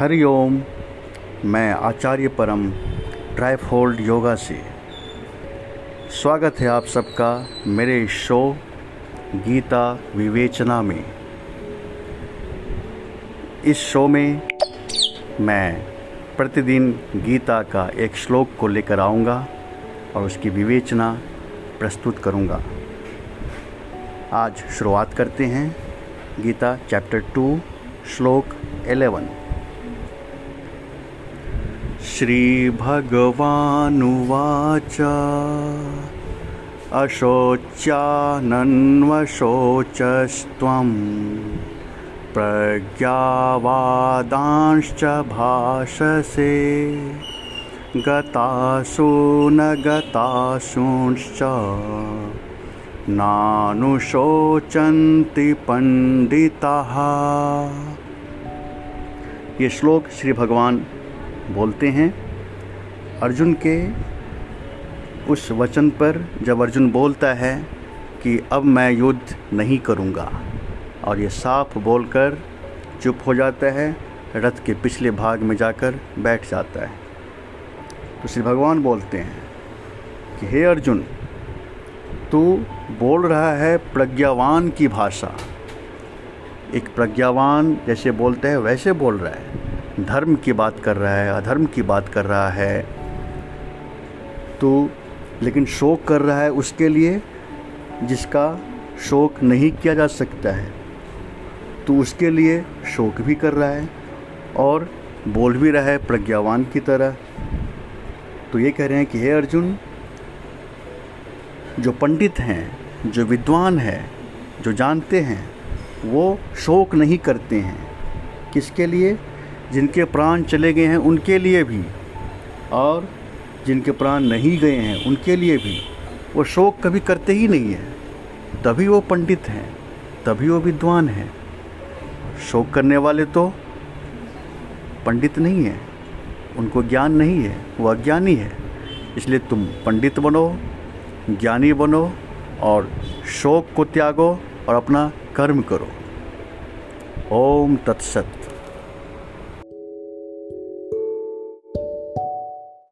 हरिओम मैं आचार्य परम ट्राइफोल्ड योगा से। स्वागत है आप सबका मेरे शो गीता विवेचना में। इस शो में मैं प्रतिदिन गीता का एक श्लोक को लेकर आऊँगा और उसकी विवेचना प्रस्तुत करूँगा। आज शुरुआत करते हैं गीता चैप्टर टू, श्लोक एलेवन श्रीभगवानुवाच। अशोच्यानन्वशोचस्त्वं प्रज्ञावादांश्च भाषसे। गतासु न गतासूंश्च नानुशोचन्ति पंडिताः ये श्लोक श्री भगवान बोलते हैं, अर्जुन के उस वचन पर जब अर्जुन बोलता है कि अब मैं युद्ध नहीं करूँगा और ये साफ़ बोलकर चुप हो जाता है, रथ के पिछले भाग में जाकर बैठ जाता है। तो श्री भगवान बोलते हैं कि, हे अर्जुन, तू बोल रहा है प्रज्ञावान की भाषा। एक प्रज्ञावान जैसे बोलते हैं, वैसे बोल रहा है। धर्म की बात कर रहा है, अधर्म की बात कर रहा है तो लेकिन शोक कर रहा है उसके लिए, जिसका शोक नहीं किया जा सकता है तो उसके लिए शोक भी कर रहा है और बोल भी रहा है प्रज्ञावान की तरह। तो ये कह रहे हैं कि हे अर्जुन, जो पंडित हैं, जो विद्वान हैं, जो जानते हैं, वो शोक नहीं करते हैं। किसके लिए? जिनके प्राण चले गए हैं उनके लिए भी, और जिनके प्राण नहीं गए हैं उनके लिए भी, वो शोक कभी करते ही नहीं हैं। तभी वो पंडित हैं, तभी वो विद्वान हैं। शोक करने वाले तो पंडित नहीं हैं, उनको ज्ञान नहीं है, वो अज्ञानी है। इसलिए तुम पंडित बनो, ज्ञानी बनो, और शोक को त्यागो और अपना कर्म करो। ओम तत्सत।